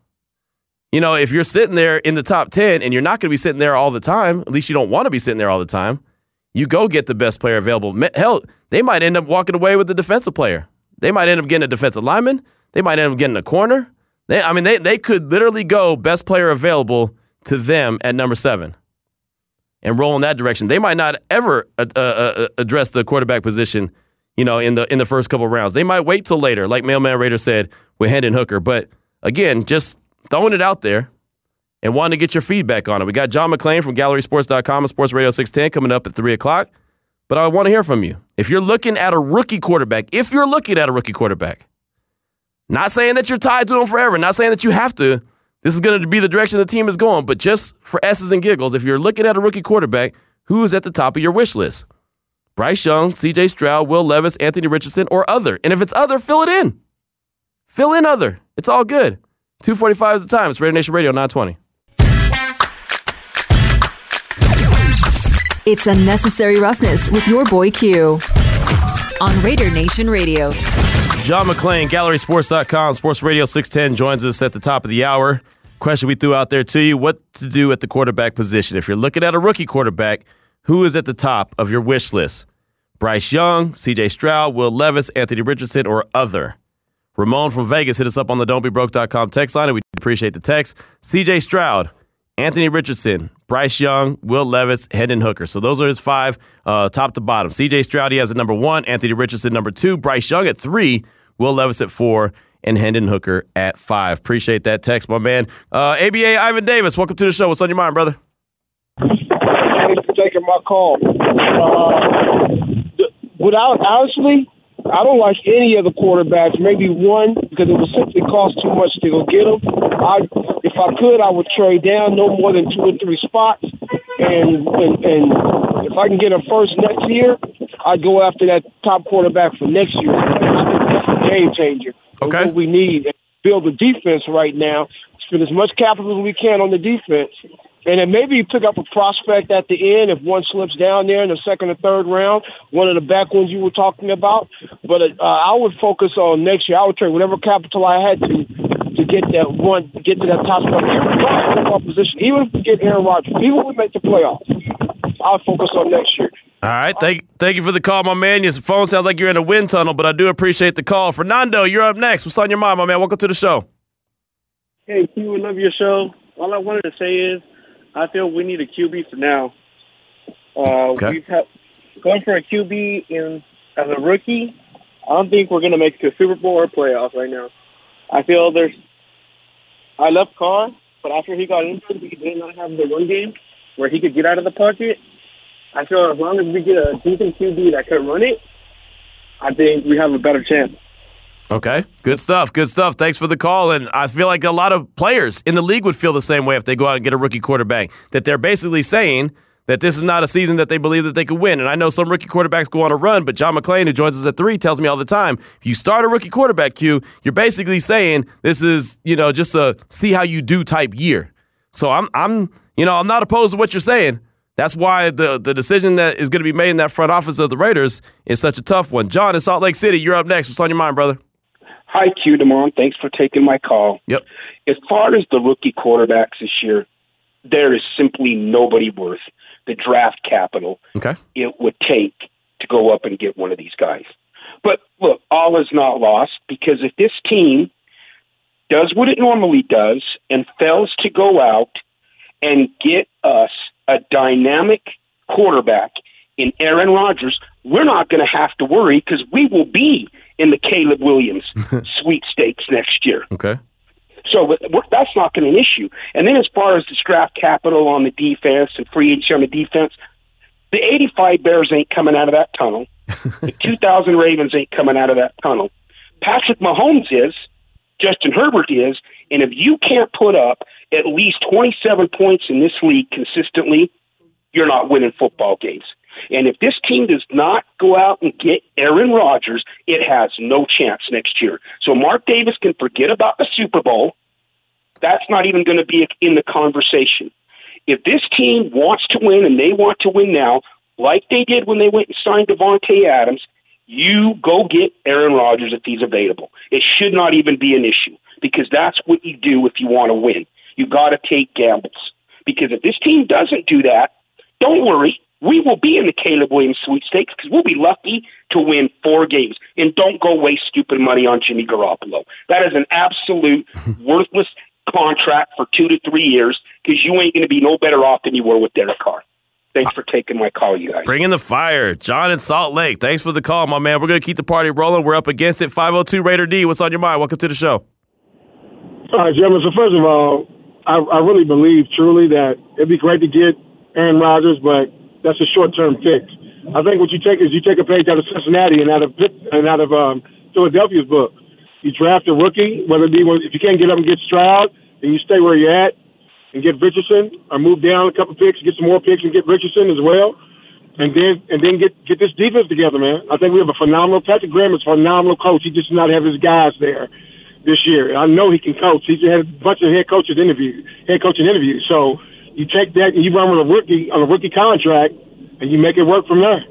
You know, if you're sitting there in the top 10 and you're not going to be sitting there all the time, at least you don't want to be sitting there all the time, you go get the best player available. Hell, they might end up walking away with the defensive player. They might end up getting a defensive lineman. They might end up getting a corner. They, I mean, they, they could literally go best player available to them at number seven and roll in that direction. They might not ever uh, uh, uh, address the quarterback position, you know, in the in the first couple rounds. They might wait till later, like Mailman Raider said with Hendon Hooker. But again, just throwing it out there and wanting to get your feedback on it. We got John McClain from GallerySports.com and Sports Radio 610 coming up at 3 o'clock. But I want to hear from you. If you're looking at a rookie quarterback, if you're looking at a rookie quarterback, not saying that you're tied to him forever, not saying that you have to. This is going to be the direction the team is going, but just for S's and giggles, if you're looking at a rookie quarterback, who is at the top of your wish list? Bryce Young, CJ Stroud, Will Levis, Anthony Richardson, or other. And if it's other, fill it in. Fill in other. It's all good. 245 is the time. It's Raider Nation Radio 920. It's Unnecessary Roughness with your boy Q on Raider Nation Radio. John McClain, GallerySports.com, Sports Radio 610 joins us at the top of the hour. Question we threw out there to you what to do at the quarterback position. If you're looking at a rookie quarterback, who is at the top of your wish list? Bryce Young, CJ Stroud, Will Levis, Anthony Richardson, or other? Ramon from Vegas hit us up on the don'tbebroke.com text line, and we appreciate the text. CJ Stroud, Anthony Richardson, Bryce Young, Will Levis, Hendon Hooker. So those are his five, uh, top to bottom. CJ Stroud, he has at number one, Anthony Richardson, number two, Bryce Young at three, Will Levis at four, and Hendon Hooker at five. Appreciate that text, my man. Uh, ABA Ivan Davis, welcome to the show. What's on your mind, brother? Thanks for taking my call. Uh, without honestly, I don't like any of the quarterbacks. Maybe one because it would simply cost too much to go get them. I, if I could, I would trade down no more than two or three spots, and and, and if I can get a first next year, I'd go after that top quarterback for next year. That's a game changer. Okay, what we need build a defense right now. Spend as much capital as we can on the defense, and then maybe you pick up a prospect at the end if one slips down there in the second or third round, one of the back ones you were talking about. But uh, I would focus on next year. I would trade whatever capital I had to to get that one, get to that top spot. Even position, even if we get Aaron Rodgers, even if we make the playoffs, I'll focus on next year. All right, thank thank you for the call, my man. Your phone sounds like you're in a wind tunnel, but I do appreciate the call. Fernando, you're up next. What's on your mind, my man? Welcome to the show. Hey, Q, I love your show. All I wanted to say is I feel we need a QB for now. Uh, okay. We've had, going for a QB in as a rookie. I don't think we're going to make it to a Super Bowl or playoffs right now. I feel there's. I love Carr, but after he got injured, he did not have the one game where he could get out of the pocket. I feel as long as we get a decent QB that can run it, I think we have a better chance. Okay, good stuff. Good stuff. Thanks for the call. And I feel like a lot of players in the league would feel the same way if they go out and get a rookie quarterback. That they're basically saying that this is not a season that they believe that they could win. And I know some rookie quarterbacks go on a run, but John McClain, who joins us at three, tells me all the time if you start a rookie quarterback Q, you're basically saying this is you know just a see how you do type year. So I'm I'm you know I'm not opposed to what you're saying. That's why the the decision that is going to be made in that front office of the Raiders is such a tough one. John in Salt Lake City, you're up next. What's on your mind, brother? Hi, Q Demond. Thanks for taking my call. Yep. As far as the rookie quarterbacks this year, there is simply nobody worth the draft capital okay. it would take to go up and get one of these guys. But look, all is not lost because if this team does what it normally does and fails to go out and get us a dynamic quarterback in Aaron Rodgers, we're not going to have to worry because we will be in the Caleb Williams sweepstakes next year. Okay. So that's not going to be an issue. And then as far as the draft capital on the defense and free agency on the defense, the 85 Bears ain't coming out of that tunnel. the 2000 Ravens ain't coming out of that tunnel. Patrick Mahomes is, Justin Herbert is, and if you can't put up at least 27 points in this league consistently, you're not winning football games. And if this team does not go out and get Aaron Rodgers, it has no chance next year. So Mark Davis can forget about the Super Bowl. That's not even going to be in the conversation. If this team wants to win and they want to win now, like they did when they went and signed Davante Adams, you go get Aaron Rodgers if he's available. It should not even be an issue because that's what you do if you want to win. You got to take gambles because if this team doesn't do that, don't worry we will be in the Caleb Williams sweepstakes because we'll be lucky to win four games. And don't go waste stupid money on Jimmy Garoppolo. That is an absolute worthless contract for two to three years because you ain't going to be no better off than you were with Derek Carr. Thanks for taking my call, you guys. Bring in the fire. John in Salt Lake. Thanks for the call, my man. We're going to keep the party rolling. We're up against it. 502 Raider D. What's on your mind? Welcome to the show. All right, gentlemen. So, first of all, I, I really believe truly that it'd be great to get Aaron Rodgers, but that's a short term fix. I think what you take is you take a page out of Cincinnati and out of and out of um, Philadelphia's book. You draft a rookie, whether it be if you can't get up and get Stroud, then you stay where you're at and get Richardson, or move down a couple picks, get some more picks, and get Richardson as well, and then and then get get this defense together, man. I think we have a phenomenal. Patrick Graham is a phenomenal coach. He just not have his guys there this year. I know he can coach. He's had a bunch of head coaches interviews, head coaching interviews. So you take that and you run with a rookie on a rookie contract, and you make it work from there.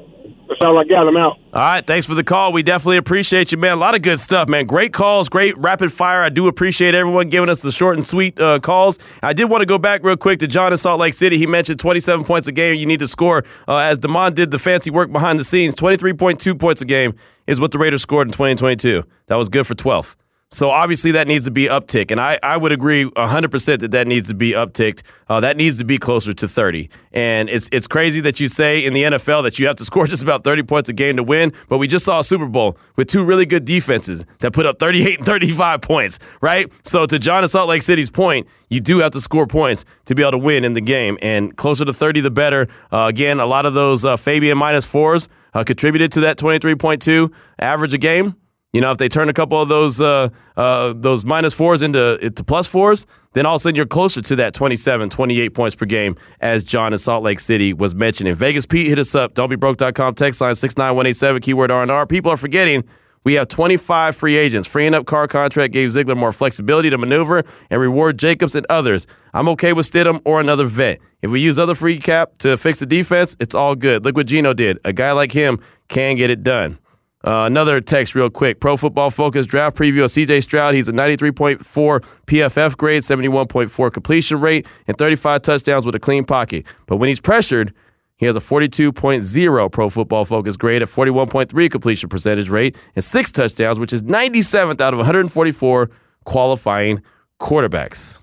That's all I got. I'm out. All right. Thanks for the call. We definitely appreciate you, man. A lot of good stuff, man. Great calls, great rapid fire. I do appreciate everyone giving us the short and sweet uh, calls. I did want to go back real quick to John in Salt Lake City. He mentioned 27 points a game you need to score. Uh, as Damon did the fancy work behind the scenes, 23.2 points a game is what the Raiders scored in 2022. That was good for 12th. So obviously that needs to be uptick, and I, I would agree 100% that that needs to be upticked. Uh, that needs to be closer to 30. And it's it's crazy that you say in the NFL that you have to score just about 30 points a game to win, but we just saw a Super Bowl with two really good defenses that put up 38 and 35 points, right? So to John in Salt Lake City's point, you do have to score points to be able to win in the game, and closer to 30 the better. Uh, again, a lot of those uh, Fabian minus fours uh, contributed to that 23.2 average a game. You know, if they turn a couple of those uh, uh, those minus fours into, into plus fours, then all of a sudden you're closer to that 27, 28 points per game, as John in Salt Lake City was mentioning. Vegas Pete, hit us up. Don'tbebroke.com, text line 69187, keyword R&R. People are forgetting we have 25 free agents. Freeing up Carr contract gave Ziegler more flexibility to maneuver and reward Jacobs and others. I'm okay with Stidham or another vet. If we use other free cap to fix the defense, it's all good. Look what Geno did. A guy like him can get it done. Uh, another text, real quick. Pro Football Focus draft preview of CJ Stroud. He's a 93.4 PFF grade, 71.4 completion rate, and 35 touchdowns with a clean pocket. But when he's pressured, he has a 42.0 Pro Football Focus grade, a 41.3 completion percentage rate, and six touchdowns, which is 97th out of 144 qualifying quarterbacks.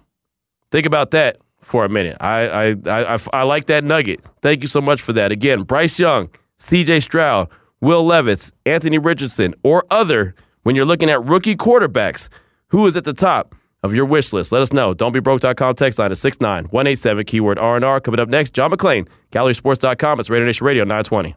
Think about that for a minute. I I I, I, I like that nugget. Thank you so much for that. Again, Bryce Young, CJ Stroud. Will Levis, Anthony Richardson, or other when you're looking at rookie quarterbacks? Who is at the top of your wish list? Let us know. Don'tBeBroke.com text line is 69187, keyword R&R. Coming up next, John McClain, GallerySports.com. It's Raider Nation Radio 920.